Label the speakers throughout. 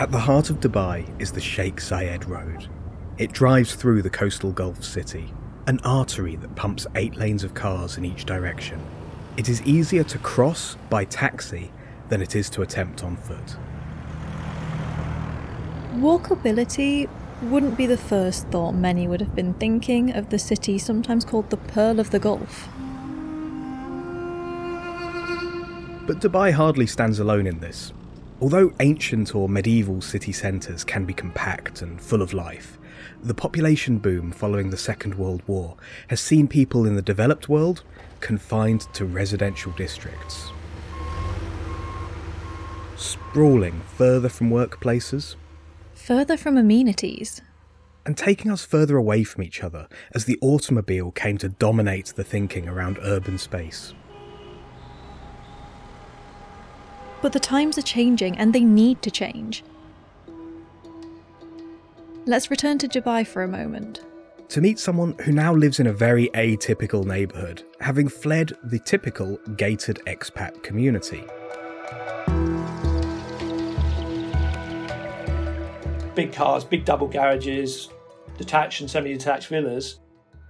Speaker 1: At the heart of Dubai is the Sheikh Zayed Road. It drives through the coastal Gulf city, an artery that pumps eight lanes of cars in each direction. It is easier to cross by taxi than it is to attempt on foot.
Speaker 2: Walkability wouldn't be the first thought many would have been thinking of the city sometimes called the Pearl of the Gulf.
Speaker 1: But Dubai hardly stands alone in this. Although ancient or medieval city centres can be compact and full of life, the population boom following the Second World War has seen people in the developed world confined to residential districts. Sprawling further from workplaces,
Speaker 2: Further from amenities,
Speaker 1: and taking us further away from each other as the automobile came to dominate the thinking around urban space.
Speaker 2: But the times are changing and they need to change. Let's return to Dubai for a moment.
Speaker 1: To meet someone who now lives in a very atypical neighbourhood, having fled the typical gated expat community.
Speaker 3: big cars, big double garages, detached and semi detached villas.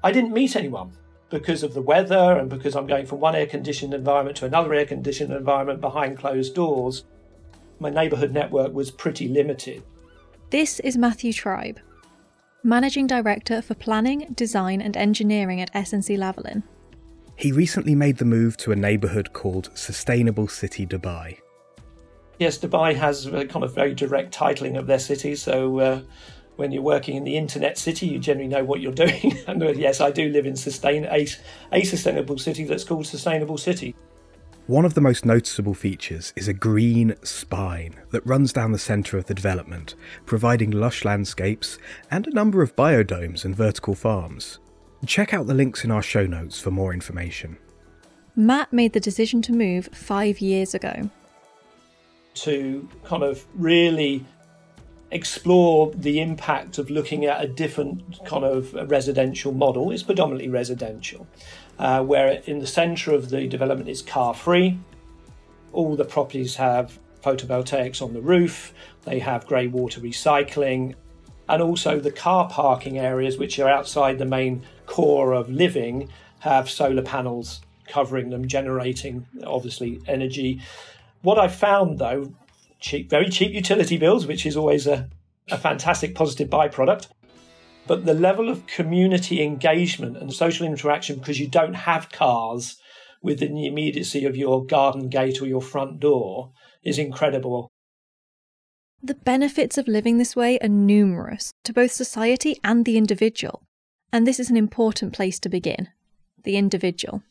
Speaker 3: I didn't meet anyone because of the weather and because I'm going from one air conditioned environment to another air conditioned environment behind closed doors. My neighbourhood network was pretty limited.
Speaker 2: This is Matthew Tribe, Managing Director for Planning, Design and Engineering at SNC Lavalin.
Speaker 1: He recently made the move to a neighbourhood called Sustainable City Dubai.
Speaker 3: Yes, Dubai has a kind of very direct titling of their city, so uh, when you're working in the internet city, you generally know what you're doing. and uh, yes, I do live in sustain a, a sustainable city that's called Sustainable City.
Speaker 1: One of the most noticeable features is a green spine that runs down the centre of the development, providing lush landscapes and a number of biodomes and vertical farms. Check out the links in our show notes for more information.
Speaker 2: Matt made the decision to move five years ago.
Speaker 3: To kind of really explore the impact of looking at a different kind of residential model. It's predominantly residential, uh, where in the centre of the development is car free. All the properties have photovoltaics on the roof, they have grey water recycling, and also the car parking areas, which are outside the main core of living, have solar panels covering them, generating obviously energy. What I found though cheap, very cheap utility bills, which is always a, a fantastic positive byproduct. But the level of community engagement and social interaction because you don't have cars within the immediacy of your garden gate or your front door is incredible.
Speaker 2: The benefits of living this way are numerous to both society and the individual, and this is an important place to begin the individual.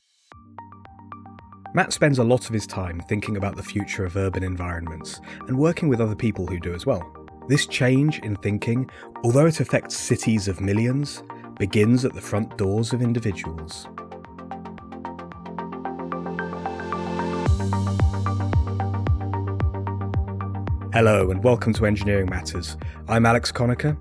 Speaker 1: Matt spends a lot of his time thinking about the future of urban environments and working with other people who do as well. This change in thinking, although it affects cities of millions, begins at the front doors of individuals. Hello, and welcome to Engineering Matters. I'm Alex Conacher.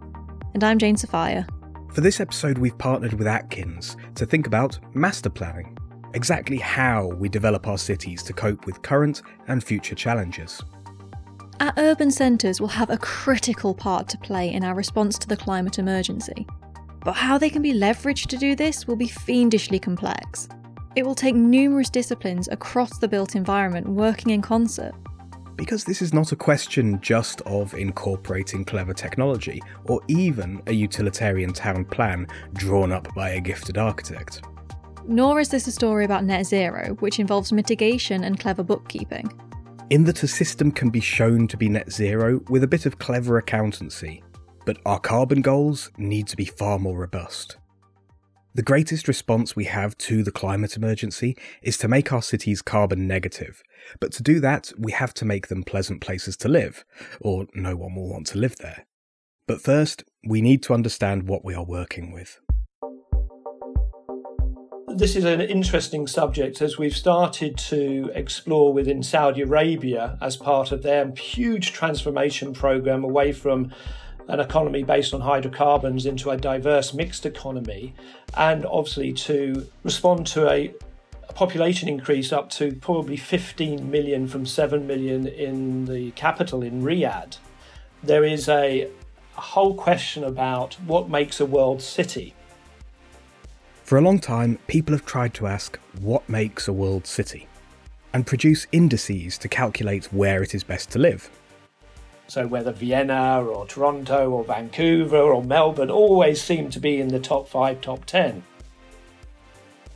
Speaker 2: And I'm Jane Sophia.
Speaker 1: For this episode, we've partnered with Atkins to think about master planning exactly how we develop our cities to cope with current and future challenges.
Speaker 2: Our urban centres will have a critical part to play in our response to the climate emergency. But how they can be leveraged to do this will be fiendishly complex. It will take numerous disciplines across the built environment working in concert.
Speaker 1: Because this is not a question just of incorporating clever technology or even a utilitarian town plan drawn up by a gifted architect.
Speaker 2: Nor is this a story about net zero, which involves mitigation and clever bookkeeping.
Speaker 1: In that a system can be shown to be net zero with a bit of clever accountancy, but our carbon goals need to be far more robust. The greatest response we have to the climate emergency is to make our cities carbon negative, but to do that, we have to make them pleasant places to live, or no one will want to live there. But first, we need to understand what we are working with
Speaker 3: this is an interesting subject as we've started to explore within Saudi Arabia as part of their huge transformation program away from an economy based on hydrocarbons into a diverse mixed economy, and obviously to respond to a, population increase up to probably 15 million from 7 million in the capital in Riyadh. there is a whole question about what makes a world city.
Speaker 1: For a long time, people have tried to ask what makes a world city and produce indices to calculate where it is best to live.
Speaker 3: So, whether Vienna or Toronto or Vancouver or Melbourne always seem to be in the top five, top 10.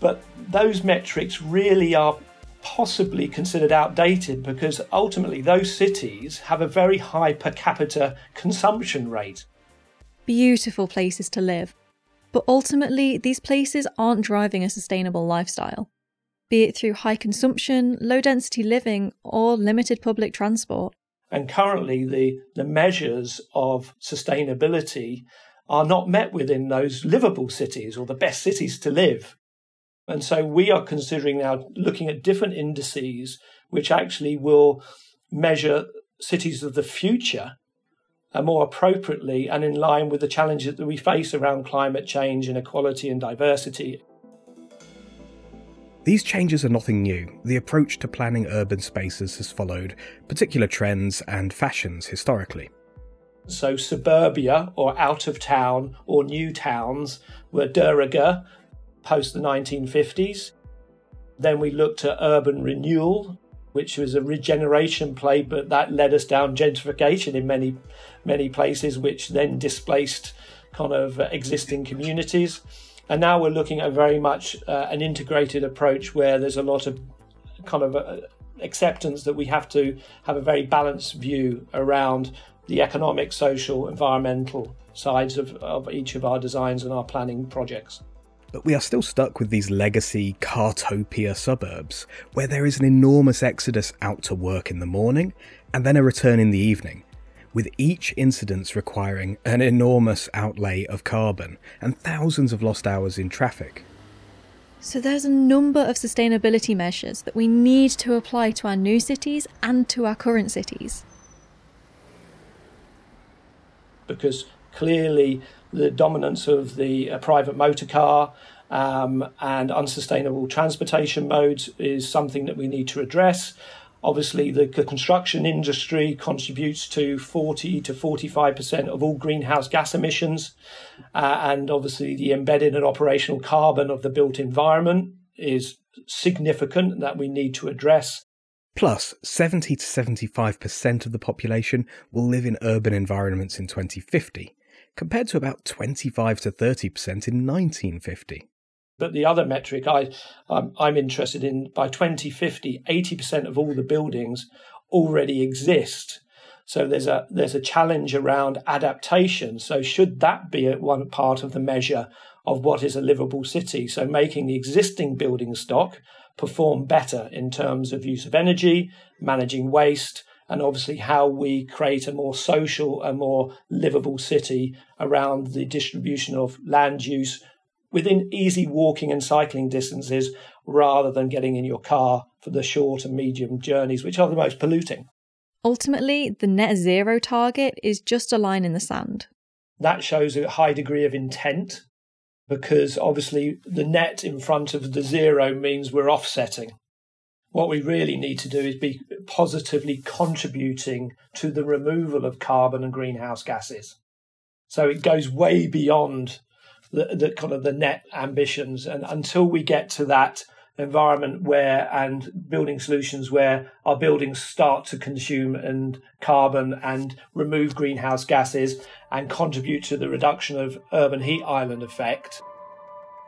Speaker 3: But those metrics really are possibly considered outdated because ultimately those cities have a very high per capita consumption rate.
Speaker 2: Beautiful places to live. But ultimately, these places aren't driving a sustainable lifestyle, be it through high consumption, low density living, or limited public transport.
Speaker 3: And currently, the, the measures of sustainability are not met within those livable cities or the best cities to live. And so we are considering now looking at different indices which actually will measure cities of the future uh, more appropriately and in line with the challenges that we face around climate change, inequality, and diversity.
Speaker 1: These changes are nothing new. The approach to planning urban spaces has followed particular trends and fashions historically.
Speaker 3: So, suburbia or out of town or new towns were de rigueur post the 1950s. Then we looked at urban renewal, which was a regeneration play, but that led us down gentrification in many, many places, which then displaced kind of existing communities. And now we're looking at very much uh, an integrated approach where there's a lot of kind of uh, acceptance that we have to have a very balanced view around the economic, social, environmental sides of, of each of our designs and our planning projects.
Speaker 1: But we are still stuck with these legacy cartopia suburbs, where there is an enormous exodus out to work in the morning and then a return in the evening, with each incidence requiring an enormous outlay of carbon and thousands of lost hours in traffic.
Speaker 2: So there's a number of sustainability measures that we need to apply to our new cities and to our current cities.
Speaker 3: Because clearly the dominance of the uh, private motor car um, and unsustainable transportation modes is something that we need to address. Obviously, the construction industry contributes to 40 to 45% of all greenhouse gas emissions. Uh, and obviously, the embedded and operational carbon of the built environment is significant that we need to address.
Speaker 1: Plus, 70 to 75% of the population will live in urban environments in 2050 compared to about 25 to 30% in 1950.
Speaker 3: But the other metric I, I'm, I'm interested in by 2050, 80% of all the buildings already exist. So there's a there's a challenge around adaptation. So should that be one part of the measure of what is a livable city? So making the existing building stock perform better in terms of use of energy, managing waste, and obviously how we create a more social and more livable city around the distribution of land use within easy walking and cycling distances rather than getting in your car for the short and medium journeys, which are the most polluting.
Speaker 2: Ultimately, the net zero target is just a line in the sand.
Speaker 3: That shows a high degree of intent because obviously the net in front of the zero means we're offsetting. What we really need to do is be positively contributing to the removal of carbon and greenhouse gases. So it goes way beyond the, the kind of the net ambitions. And until we get to that environment where and building solutions where our buildings start to consume and carbon and remove greenhouse gases and contribute to the reduction of urban heat island effect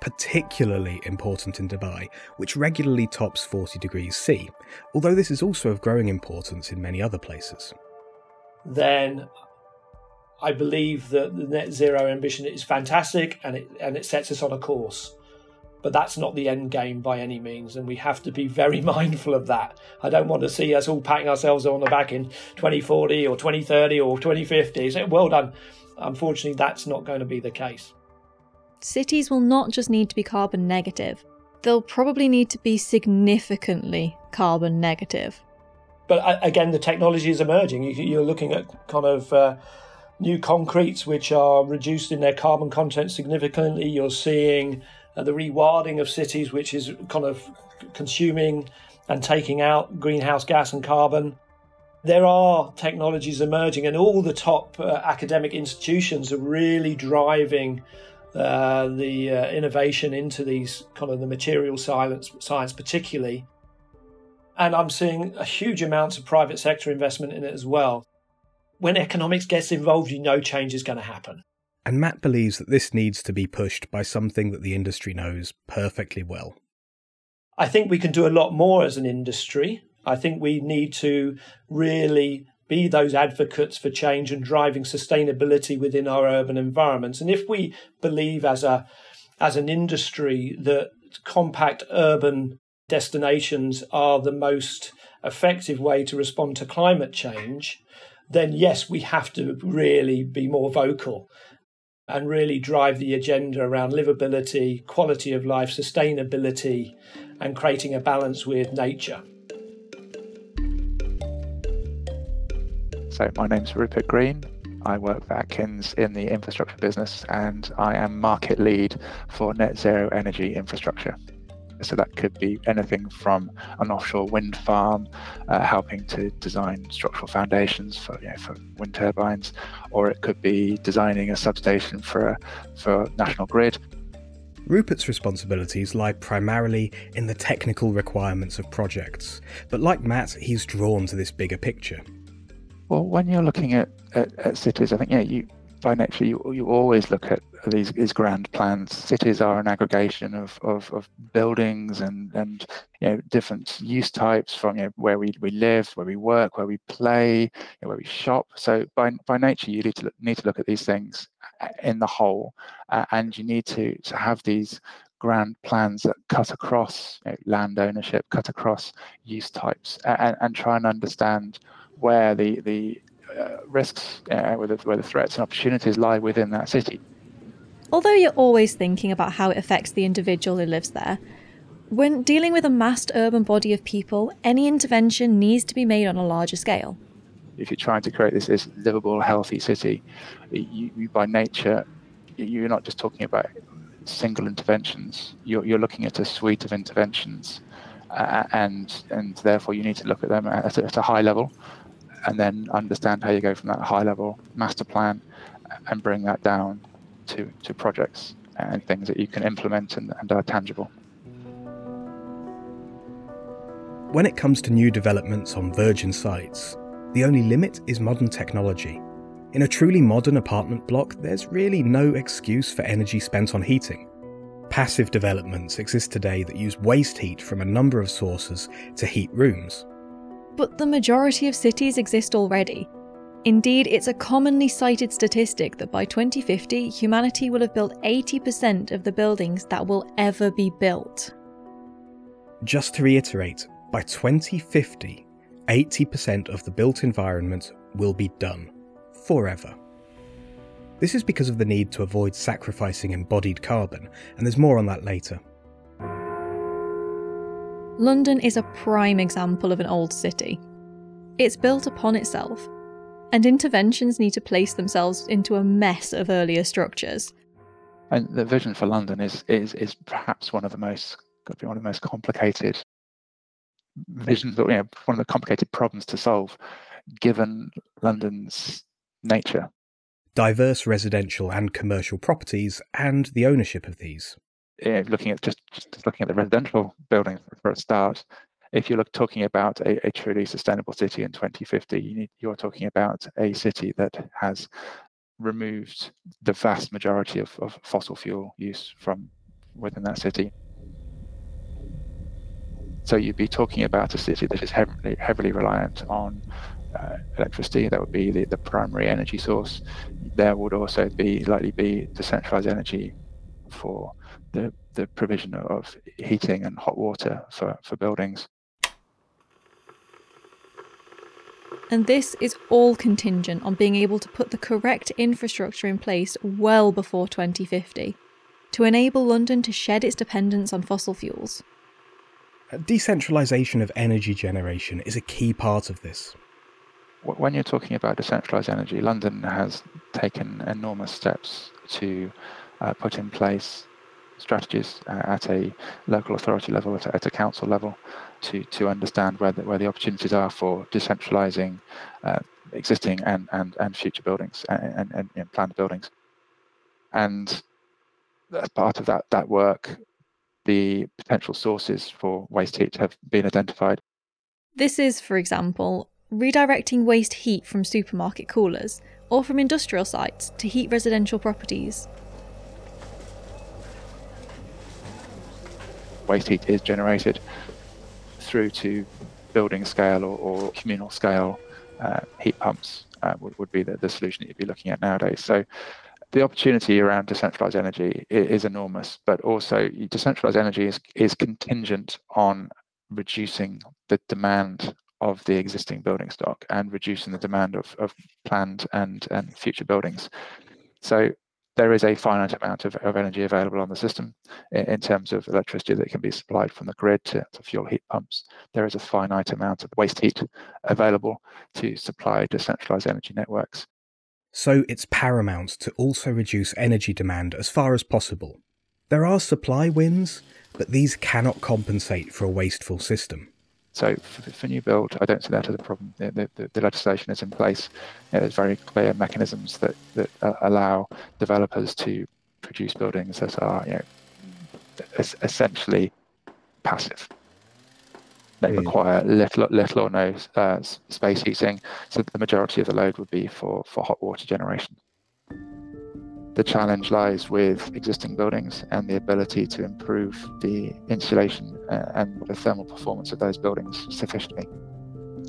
Speaker 1: particularly important in Dubai, which regularly tops 40 degrees C, although this is also of growing importance in many other places.
Speaker 3: Then I believe that the net zero ambition is fantastic and it, and it sets us on a course. But that's not the end game by any means, and we have to be very mindful of that. I don't want to see us all patting ourselves on the back in 2040 or 2030 or 2050. So, well done. Unfortunately, that's not going to be the case
Speaker 2: cities will not just need to be carbon negative, they'll probably need to be significantly carbon negative.
Speaker 3: But uh, again, the technology is emerging. You're looking at kind of uh, new concretes which are reduced in their carbon content significantly. You're seeing uh, the rewilding of cities, which is kind of consuming and taking out greenhouse gas and carbon. there are technologies emerging, and all the top uh, academic institutions are really driving uh, the uh, innovation into these kind of the material science, science particularly. And I'm seeing a huge amounts of private sector investment in it as well. When economics gets involved, you know change is going to happen.
Speaker 1: And Matt believes that this needs to be pushed by something that the industry knows perfectly well.
Speaker 3: I think we can do a lot more as an industry. I think we need to really be those advocates for change and driving sustainability within our urban environments. And if we believe as a as an industry that compact urban destinations are the most effective way to respond to climate change, then yes, we have to really be more vocal and really drive the agenda around livability, quality of life, sustainability, and creating a balance with nature.
Speaker 4: So, my name's Rupert Green. I work for Atkins in the infrastructure business and I am market lead for net zero energy infrastructure. So, that could be anything from an offshore wind farm, uh, helping to design structural foundations for, you know, for wind turbines, or it could be designing a substation for, a, for National Grid.
Speaker 1: Rupert's responsibilities lie primarily in the technical requirements of projects, but like Matt, he's drawn to this bigger picture.
Speaker 4: Well, when you're looking at, at, at cities, I think yeah, you by nature you you always look at these these grand plans. Cities are an aggregation of, of, of buildings and and you know different use types from you know, where we, we live, where we work, where we play, you know, where we shop. So by by nature, you need to look, need to look at these things uh, in the whole, uh, and you need to to have these grand plans that cut across you know, land ownership, cut across use types, and, and try and understand where the the uh, risks, uh, where, the, where the threats and opportunities lie within that city.
Speaker 2: Although you're always thinking about how it affects the individual who lives there, when dealing with a massed urban body of people, any intervention needs to be made on a larger scale.
Speaker 4: If you're trying to create this, this livable, healthy city, you, you, by nature, you're not just talking about single interventions. You're, you're looking at a suite of interventions, uh, and and therefore you need to look at them at a, at a high level and then understand how you go from that high level master plan and bring that down to, to projects and things that you can implement and, and are tangible.
Speaker 1: When it comes to new developments on virgin sites, the only limit is modern technology. In a truly modern apartment block, there's really no excuse for energy spent on heating. Passive developments exist today that use waste heat from a number of sources to heat rooms.
Speaker 2: But the majority of cities exist already. Indeed, it's a commonly cited statistic that by 2050, humanity will have built 80% of the buildings that will ever be built.
Speaker 1: Just to reiterate, by 2050, 80% of the built environment will be done. Forever. This is because of the need to avoid sacrificing embodied carbon, and there's more on that later.
Speaker 2: London is a prime example of an old city. It's built upon itself, and interventions need to place themselves into a mess of earlier structures.
Speaker 4: And the vision for London is is is perhaps one of the most could be one of the most complicated visions, you know, one of the complicated problems to solve, given London's nature.
Speaker 1: Diverse residential and commercial properties and the ownership of these
Speaker 4: looking at just, just looking at the residential buildings for a start, if you're talking about a, a, truly sustainable city in 2050, you need, you're talking about a city that has removed the vast majority of, of fossil fuel use from within that city. So you'd be talking about a city that is heavily, heavily reliant on uh, electricity. That would be the, the primary energy source. There would also be likely be decentralized energy for the, the provision of heating and hot water for, for buildings.
Speaker 2: And this is all contingent on being able to put the correct infrastructure in place well before 2050 to enable London to shed its dependence on fossil fuels.
Speaker 1: Decentralisation of energy generation is a key part of this.
Speaker 4: When you're talking about decentralised energy, London has taken enormous steps to uh, put in place strategies uh, at a local authority level, at a, at a, council level, to to understand where the, where the opportunities are for decentralising uh, existing and, and and future buildings uh, and, and, and planned buildings. And as part of that that work, the potential sources for waste heat have been identified.
Speaker 2: This is, for example, redirecting waste heat from supermarket coolers or from industrial sites to heat residential properties.
Speaker 4: Waste heat is generated through to building scale or, or communal scale uh, heat pumps uh, would, would be the, the solution that you'd be looking at nowadays. So the opportunity around decentralized energy is, enormous, but also decentralized energy is, is contingent on reducing the demand of the existing building stock and reducing the demand of, of planned and, and future buildings. So there is a finite amount of, of energy available on the system in, in, terms of electricity that can be supplied from the grid to, to, fuel heat pumps. There is a finite amount of waste heat available to supply decentralized energy networks.
Speaker 1: So it's paramount to also reduce energy demand as far as possible. There are supply wins, but these cannot compensate for a wasteful system.
Speaker 4: So for, for, new build, I don't see that as a problem. The, the, the legislation is in place. You know, there's very clear mechanisms that, that uh, allow developers to produce buildings that are you know, es- essentially passive. They mm. require little, little or no uh, space heating, so the majority of the load would be for, for hot water generation. The challenge lies with existing buildings and the ability to improve the insulation uh, and the thermal performance of those buildings sufficiently.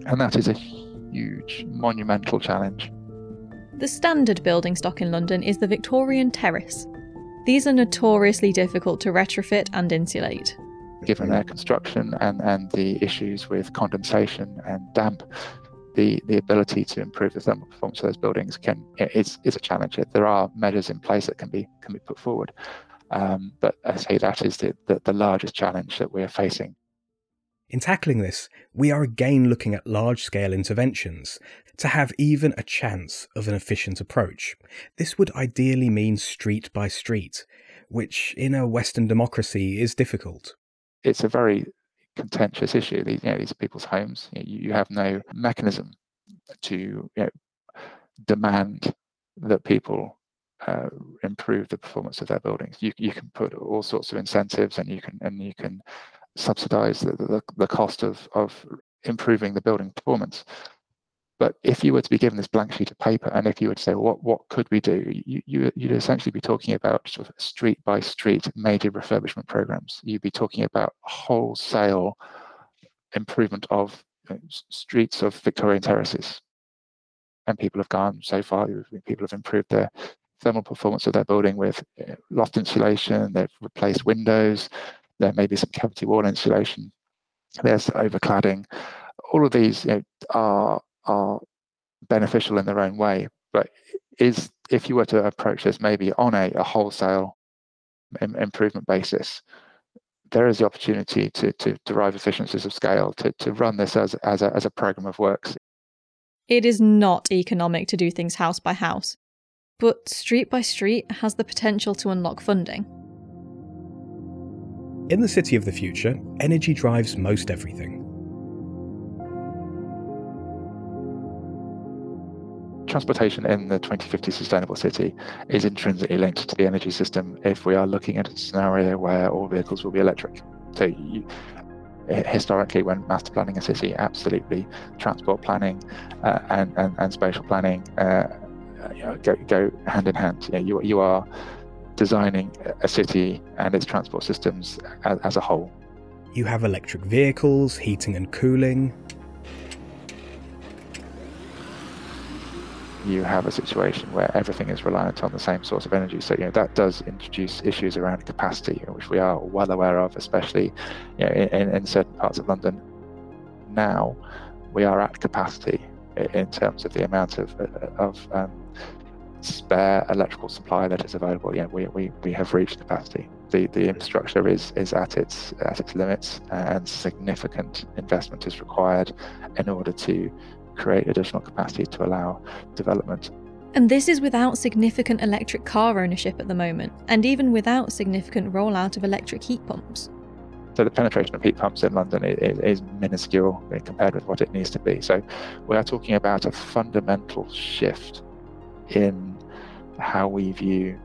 Speaker 4: And that is a huge, monumental challenge.
Speaker 2: The standard building stock in London is the Victorian terrace. These are notoriously difficult to retrofit and insulate.
Speaker 4: Given their construction and, and the issues with condensation and damp, the the ability to improve the thermal performance of those buildings can is is a challenge. There are measures in place that can be can be put forward, um, but I say that is the, the, the largest challenge that we are facing.
Speaker 1: In tackling this, we are again looking at large scale interventions to have even a chance of an efficient approach. This would ideally mean street by street, which in a Western democracy is difficult.
Speaker 4: It's a very contentious issue. These, you know, these are people's homes. You, know, you have no mechanism to you know, demand that people uh, improve the performance of their buildings. You you can put all sorts of incentives, and you can and you can subsidize the, the, the cost of of improving the building performance. But if you were to be given this blank sheet of paper, and if you were to say, well, what what could we do? You, you would essentially be talking about sort of street by street major refurbishment programs. You'd be talking about wholesale improvement of you know, streets of Victorian terraces, and people have gone so far. People have improved their thermal performance of their building with loft insulation. They've replaced windows. There may be some cavity wall insulation. There's overcladding. All of these you know, are are beneficial in their own way. But is if you were to approach this maybe on a, a wholesale Im- improvement basis, there is the opportunity to, to derive efficiencies of scale to, to run this as, as, a, as a program of works.
Speaker 2: It is not economic to do things house by house, but street by street has the potential to unlock funding.
Speaker 1: In the city of the future, energy drives most everything.
Speaker 4: Transportation in the 2050 sustainable city is intrinsically linked to the energy system if we are looking at a scenario where all vehicles will be electric. So you, historically when master planning a city absolutely transport planning uh, and, and, and spatial planning uh, you know, go, go hand in hand. You, know, you, you are designing a city and its transport systems as, as a whole.
Speaker 1: You have electric vehicles heating and cooling
Speaker 4: you have a situation where everything is reliant on the same source of energy. So, you know, that does introduce issues around capacity, which we are well aware of, especially you know, in, in certain parts of London. Now, we are at capacity in terms of the amount of, of um, spare electrical supply that is available. Yeah, we, we, we have reached capacity. The, the infrastructure is, is at its at its limits, and significant investment is required in order to create additional capacity to allow development.
Speaker 2: And this is without significant electric car ownership at the moment, and even without significant rollout of electric heat pumps.
Speaker 4: So the penetration of heat pumps in London is, is, minuscule compared with what it needs to be. So we are talking about a fundamental shift in how we view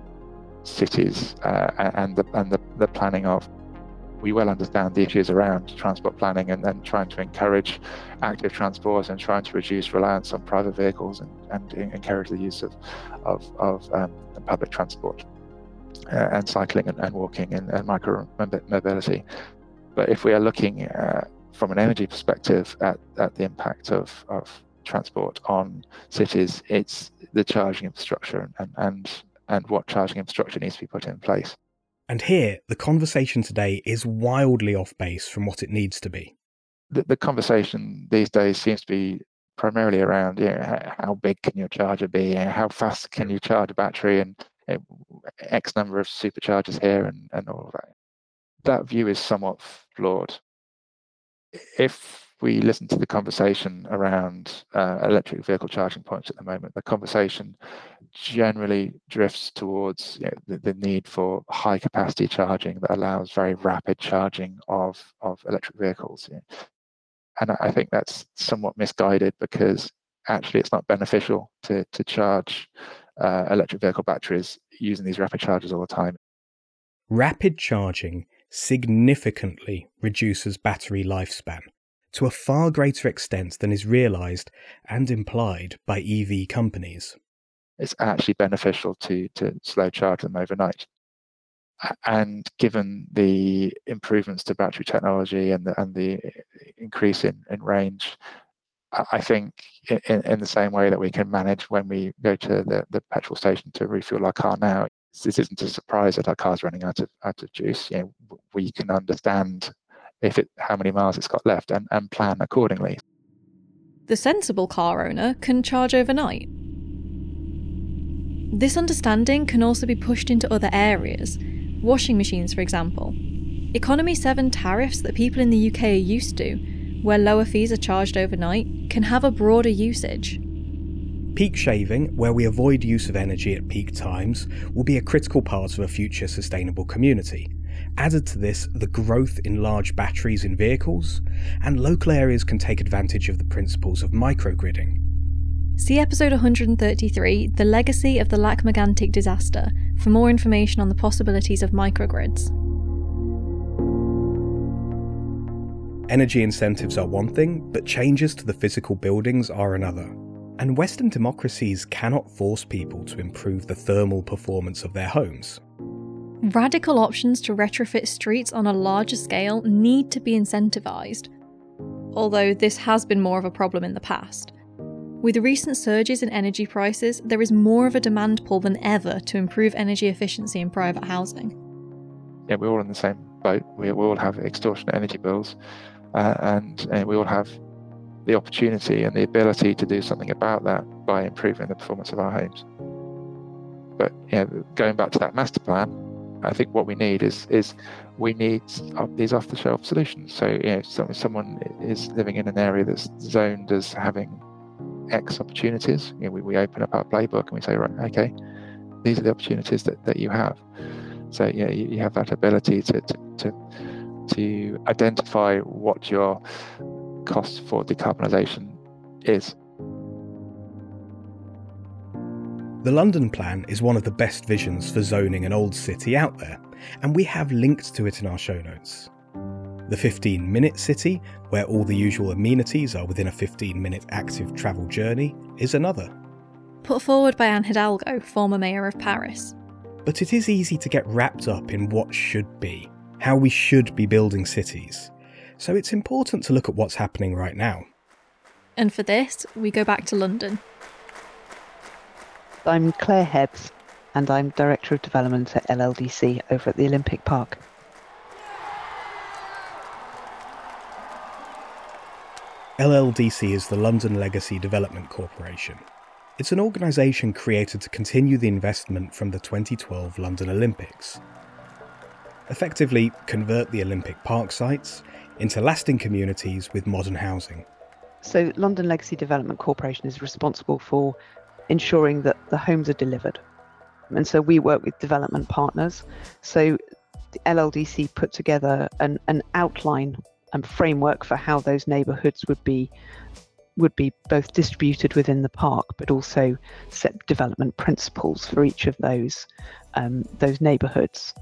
Speaker 4: cities uh, and the and the, the planning of. We well understand the issues around transport planning and, then trying to encourage active transport and trying to reduce reliance on private vehicles and, and encourage the use of of, of um, public transport uh, and cycling and, and walking and, and micro mobility. But if we are looking uh, from an energy perspective at, at the impact of, of transport on cities, it's the charging infrastructure and, and and what charging infrastructure needs to be put in place.
Speaker 1: And here, the conversation today is wildly off base from what it needs to be.
Speaker 4: The, the conversation these days seems to be primarily around you know, how big can your charger be, how fast can you charge a battery, and you know, X number of superchargers here, and, and all of that. That view is somewhat flawed. If we listen to the conversation around uh, electric vehicle charging points at the moment, the conversation generally drifts towards you know, the, the, need for high capacity charging that allows very rapid charging of, of electric vehicles. You know. And I think that's somewhat misguided because actually it's not beneficial to, to charge uh, electric vehicle batteries using these rapid chargers all the time.
Speaker 1: Rapid charging significantly reduces battery lifespan to a far greater extent than is realised and implied by EV companies.
Speaker 4: It's actually beneficial to, to slow charge them overnight. And given the improvements to battery technology and the, and the increase in, in range, I think in, in the same way that we can manage when we go to the, the petrol station to refuel our car now, this isn't a surprise that our car's running out of out of juice. You know, we can understand if it how many miles it's got left and, and plan accordingly.
Speaker 2: The sensible car owner can charge overnight. This understanding can also be pushed into other areas, washing machines, for example. Economy 7 tariffs that people in the UK are used to, where lower fees are charged overnight, can have a broader usage.
Speaker 1: Peak shaving, where we avoid use of energy at peak times, will be a critical part of a future sustainable community, Added to this, the growth in large batteries in vehicles, and local areas can take advantage of the principles of microgridding.
Speaker 2: See episode 133, The Legacy of the Lac-Megantic Disaster, for more information on the possibilities of microgrids.
Speaker 1: Energy incentives are one thing, but changes to the physical buildings are another. And Western democracies cannot force people to improve the thermal performance of their homes.
Speaker 2: Radical options to retrofit streets on a larger scale need to be incentivised, although this has been more of a problem in the past. With recent surges in energy prices, there is more of a demand pull than ever to improve energy efficiency in private housing.
Speaker 4: Yeah, we're all in the same boat. We, we all have extortionate energy bills, uh, and, and we all have the opportunity and the ability to do something about that by improving the performance of our homes. But know, going back to that master plan, I think what we need is is we need uh, these off-the-shelf solutions. So you know, so someone is living in an area that's zoned as having X opportunities. You know, we, we open up our playbook and we say, right, okay, these are the opportunities that, that you have. So yeah, you, you have that ability to, to to to identify what your cost for decarbonisation is.
Speaker 1: The London Plan is one of the best visions for zoning an old city out there, and we have links to it in our show notes. The 15 minute city, where all the usual amenities are within a 15 minute active travel journey, is another.
Speaker 2: Put forward by Anne Hidalgo, former mayor of Paris.
Speaker 1: But it is easy to get wrapped up in what should be, how we should be building cities. So it's important to look at what's happening right now.
Speaker 2: And for this, we go back to London.
Speaker 5: I'm Claire Hebbs, and I'm Director of Development at LLDC over at the Olympic Park.
Speaker 1: LLDC is the London Legacy Development Corporation. It's an organisation created to continue the investment from the 2012 London Olympics. Effectively, convert the Olympic Park sites into lasting communities with modern housing.
Speaker 5: So, London Legacy Development Corporation is responsible for ensuring that the homes are delivered. And so we work with development partners. So the LLDC put together an, an outline and framework for how those neighbourhoods would be would be both distributed within the park, but also set development principles for each of those um, those neighbourhoods.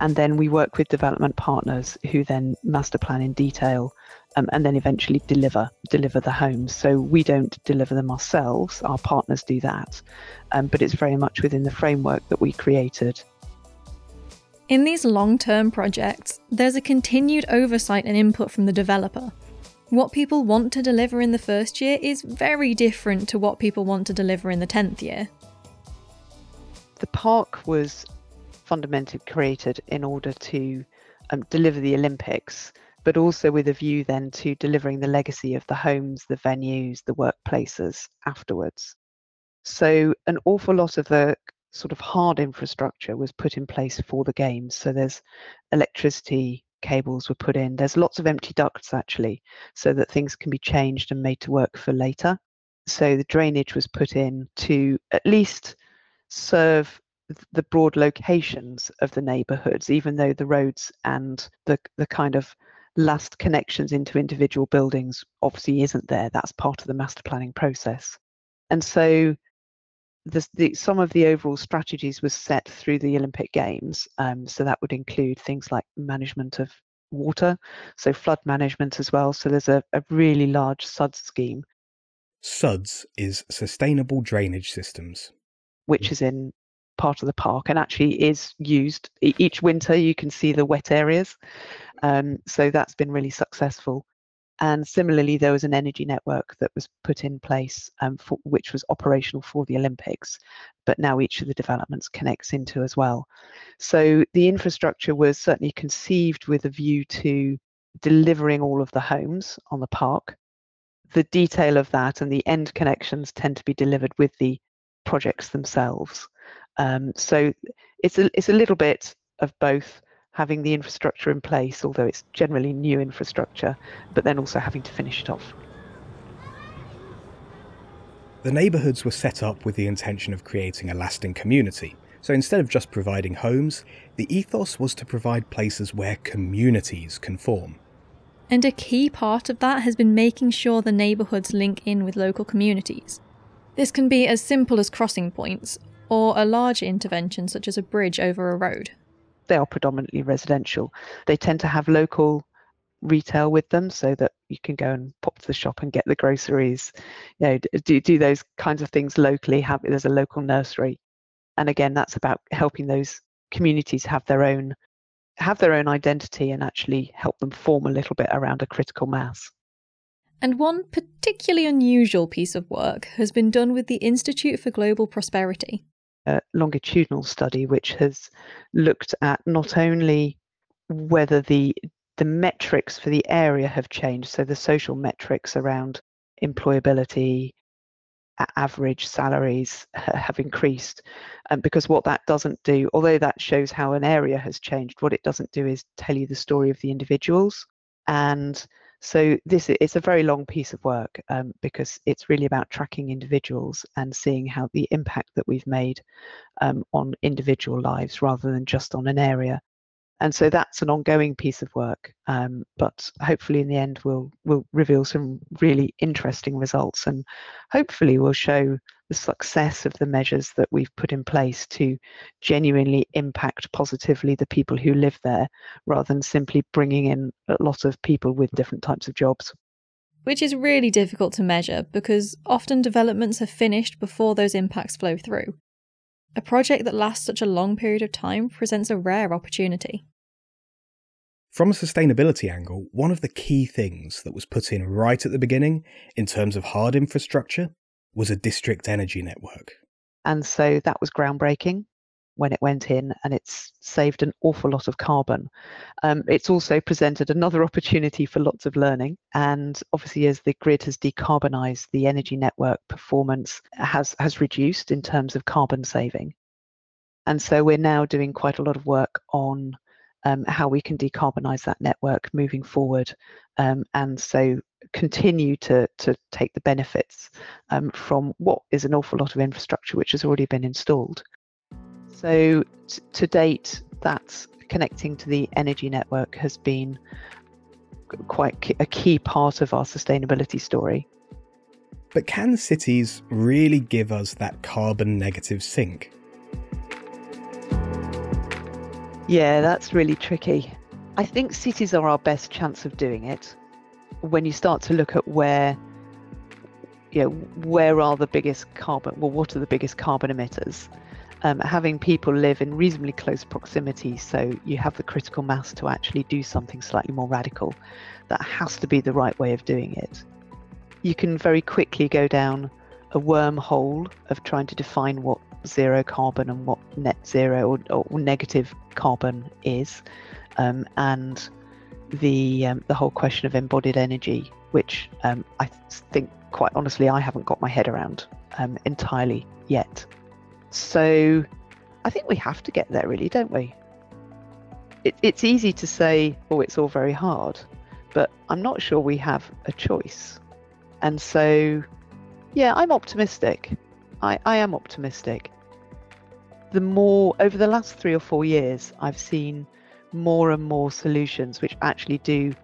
Speaker 5: And then we work with development partners who then master plan in detail um, and then eventually deliver deliver the homes. So we don't deliver them ourselves; our partners do that, um, but it's very much within the framework that we created.
Speaker 2: In these long-term projects, there's a continued oversight and input from the developer. What people want to deliver in the first year is very different to what people want to deliver in the 10th year.
Speaker 5: The park was fundamentally created in order to um, deliver the Olympics but also with a view then to delivering the legacy of the homes, the venues, the workplaces afterwards. So, an awful lot of the sort of hard infrastructure was put in place for the games. So, there's electricity cables were put in, there's lots of empty ducts actually, so that things can be changed and made to work for later. So, the drainage was put in to at least serve the broad locations of the neighborhoods, even though the roads and the, the kind of last connections into individual buildings obviously isn't there. That's part of the master planning process. And so the, the, some of the overall strategies was set through the Olympic Games. Um, so that would include things like management of water, so flood management as well. So there's a, a really large SUDS scheme.
Speaker 1: SUDS is Sustainable Drainage Systems.
Speaker 5: Which is in part of the park and actually is used each winter. You can see the wet areas. Um, so that's been really successful. And similarly, there was an energy network that was put in place, um, for, which was operational for the Olympics, but now each of the developments connects into as well. So the infrastructure was certainly conceived with a view to delivering all of the homes on the park. The detail of that and the end connections tend to be delivered with the projects themselves. Um, so it's a, it's a little bit of both having the infrastructure in place, although it's generally new infrastructure, but then also having to finish it off.
Speaker 1: The neighbourhoods were set up with the intention of creating a lasting community. So instead of just providing homes, the ethos was to provide places where communities can form.
Speaker 2: And a key part of that has been making sure the neighbourhoods link in with local communities. This can be as simple as crossing points, or a larger intervention such as a bridge over a road.
Speaker 5: They are predominantly residential. They tend to have local retail with them so that you can go and pop to the shop and get the groceries you know do, do those kinds of things locally have there's a local nursery and again that's about helping those communities have their own have their own identity and actually help them form a little bit around a critical mass
Speaker 2: and one particularly unusual piece of work has been done with the Institute for Global Prosperity
Speaker 5: a longitudinal study which has looked at not only whether the the metrics for the area have changed, so the social metrics around employability, average salaries have increased. Um, because what that doesn't do, although that shows how an area has changed, what it doesn't do is tell you the story of the individuals. And so this is a very long piece of work um, because it's really about tracking individuals and seeing how the impact that we've made um, on individual lives rather than just on an area. And so that's an ongoing piece of work, um, but hopefully in the end we'll we'll reveal some really interesting results and hopefully we'll show the success of the measures that we've put in place to genuinely impact positively the people who live there rather than simply bringing in a lot of people with different types of jobs.
Speaker 2: Which is really difficult to measure because often developments are finished before those impacts flow through. A project that lasts such a long period of time presents a rare opportunity.
Speaker 1: From a sustainability angle, one of the key things that was put in right at the beginning in terms of hard infrastructure was a district energy network.
Speaker 5: And so that was groundbreaking when it went in and it's saved an awful lot of carbon. Um, it's also presented another opportunity for lots of learning. And obviously, as the grid has decarbonised, the energy network performance has, has reduced in terms of carbon saving. And so we're now doing quite a lot of work on um, how we can decarbonise that network moving forward. Um, and so continue to to take the benefits um, from what is an awful lot of infrastructure which has already been installed. So t- to date, that connecting to the energy network has been quite a key part of our sustainability story.
Speaker 1: But can cities really give us that carbon negative sink?
Speaker 5: Yeah, that's really tricky. I think cities are our best chance of doing it. When you start to look at where you know, where are the biggest carbon well what are the biggest carbon emitters? Um, having people live in reasonably close proximity so you have the critical mass to actually do something slightly more radical that has to be the right way of doing it you can very quickly go down a wormhole of trying to define what zero carbon and what net zero or, or negative carbon is, um, and the um, the whole question of embodied energy, which um, I think, quite honestly, I haven't got my head around um, entirely yet. So, I think we have to get there, really, don't we? It, it's easy to say, "Oh, it's all very hard," but I'm not sure we have a choice. And so, yeah, I'm optimistic. I, I am optimistic. The more, over the last three or four years, I've seen more and more solutions which actually do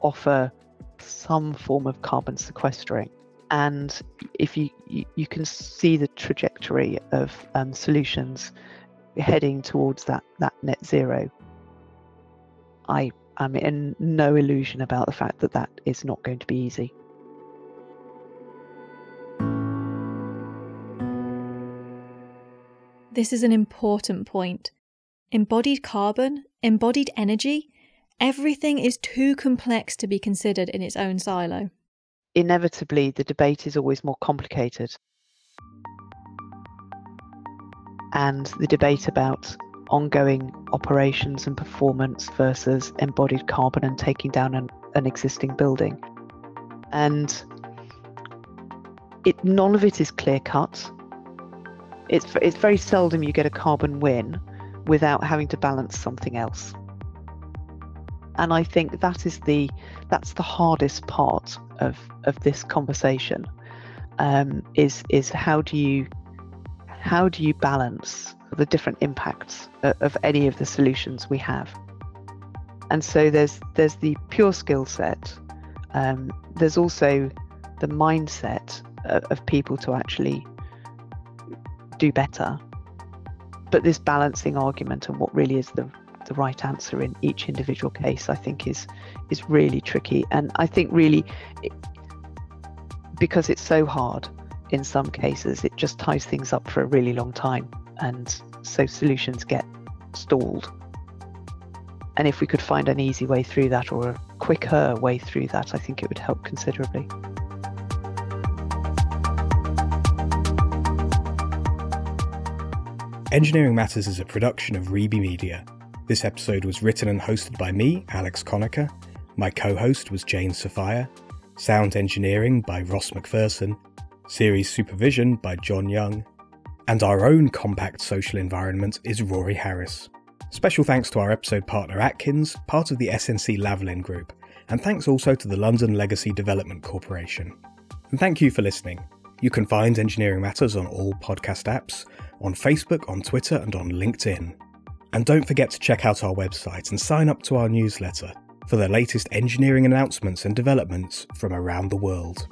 Speaker 5: offer some form of carbon sequestering. And if you, you, you can see the trajectory of um, solutions heading towards that, that net zero, I am in no illusion about the fact that that is not going to be easy.
Speaker 2: This is an important point. Embodied carbon, embodied energy, everything is too complex to be considered in its own silo.
Speaker 5: Inevitably, the debate is always more complicated. And the debate about ongoing operations and performance versus embodied carbon and taking down an, an existing building. And it, none of it is clear cut it's it's very seldom you get a carbon win without having to balance something else. And I think that is the that's the hardest part of of this conversation. Um, is is how do you how do you balance the different impacts of, of any of the solutions we have? And so there's there's the pure skill set. Um, there's also the mindset of, of people to actually do better. But this balancing argument and what really is the the right answer in each individual case, I think is is really tricky. And I think really because it's so hard in some cases, it just ties things up for a really long time, and so solutions get stalled. And if we could find an easy way through that or a quicker way through that, I think it would help considerably.
Speaker 1: Engineering Matters is a production of Reby Media. This episode was written and hosted by me, Alex Conacher. My co host was Jane Sophia. Sound engineering by Ross McPherson. Series supervision by John Young. And our own compact social environment is Rory Harris. Special thanks to our episode partner Atkins, part of the SNC Lavalin Group, and thanks also to the London Legacy Development Corporation. And thank you for listening. You can find Engineering Matters on all podcast apps, on Facebook, on Twitter, and on LinkedIn. And don't forget to check out our website and sign up to our newsletter for the latest engineering announcements and developments from around the world.